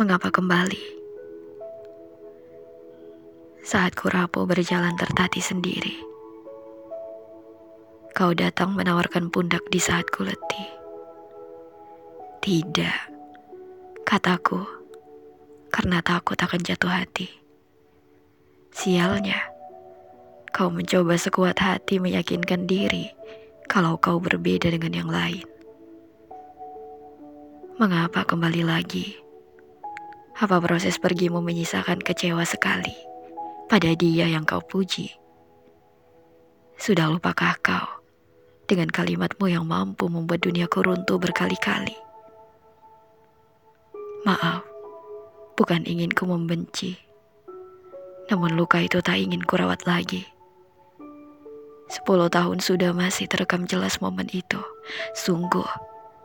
Mengapa kembali? Saat ku rapuh berjalan tertati sendiri, kau datang menawarkan pundak di saat ku letih. Tidak, kataku, karena takut akan jatuh hati. Sialnya, kau mencoba sekuat hati meyakinkan diri kalau kau berbeda dengan yang lain. Mengapa kembali lagi? Apa proses pergimu menyisakan kecewa sekali pada dia yang kau puji? Sudah lupakah kau dengan kalimatmu yang mampu membuat duniaku runtuh berkali-kali? Maaf, bukan ingin ku membenci. Namun luka itu tak ingin ku rawat lagi. Sepuluh tahun sudah masih terekam jelas momen itu. Sungguh,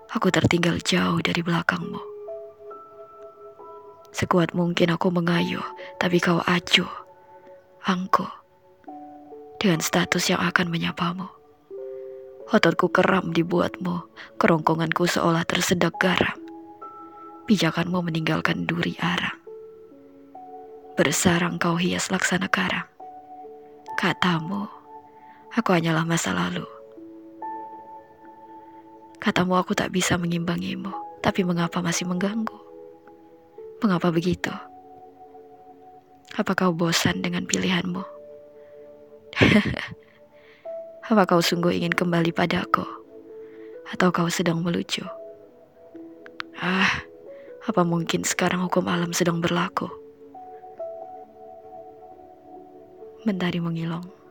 aku tertinggal jauh dari belakangmu. Sekuat mungkin aku mengayuh, tapi kau acuh. Angkuh. Dengan status yang akan menyapamu. Ototku keram dibuatmu, kerongkonganku seolah tersedak garam. Pijakanmu meninggalkan duri arang. Bersarang kau hias laksana karang. Katamu, aku hanyalah masa lalu. Katamu aku tak bisa mengimbangimu, tapi mengapa masih mengganggu? Mengapa begitu? Apa kau bosan dengan pilihanmu? Apa kau sungguh ingin kembali padaku? Atau kau sedang melucu? Ah, apa mungkin sekarang hukum alam sedang berlaku? Mentari mengilong.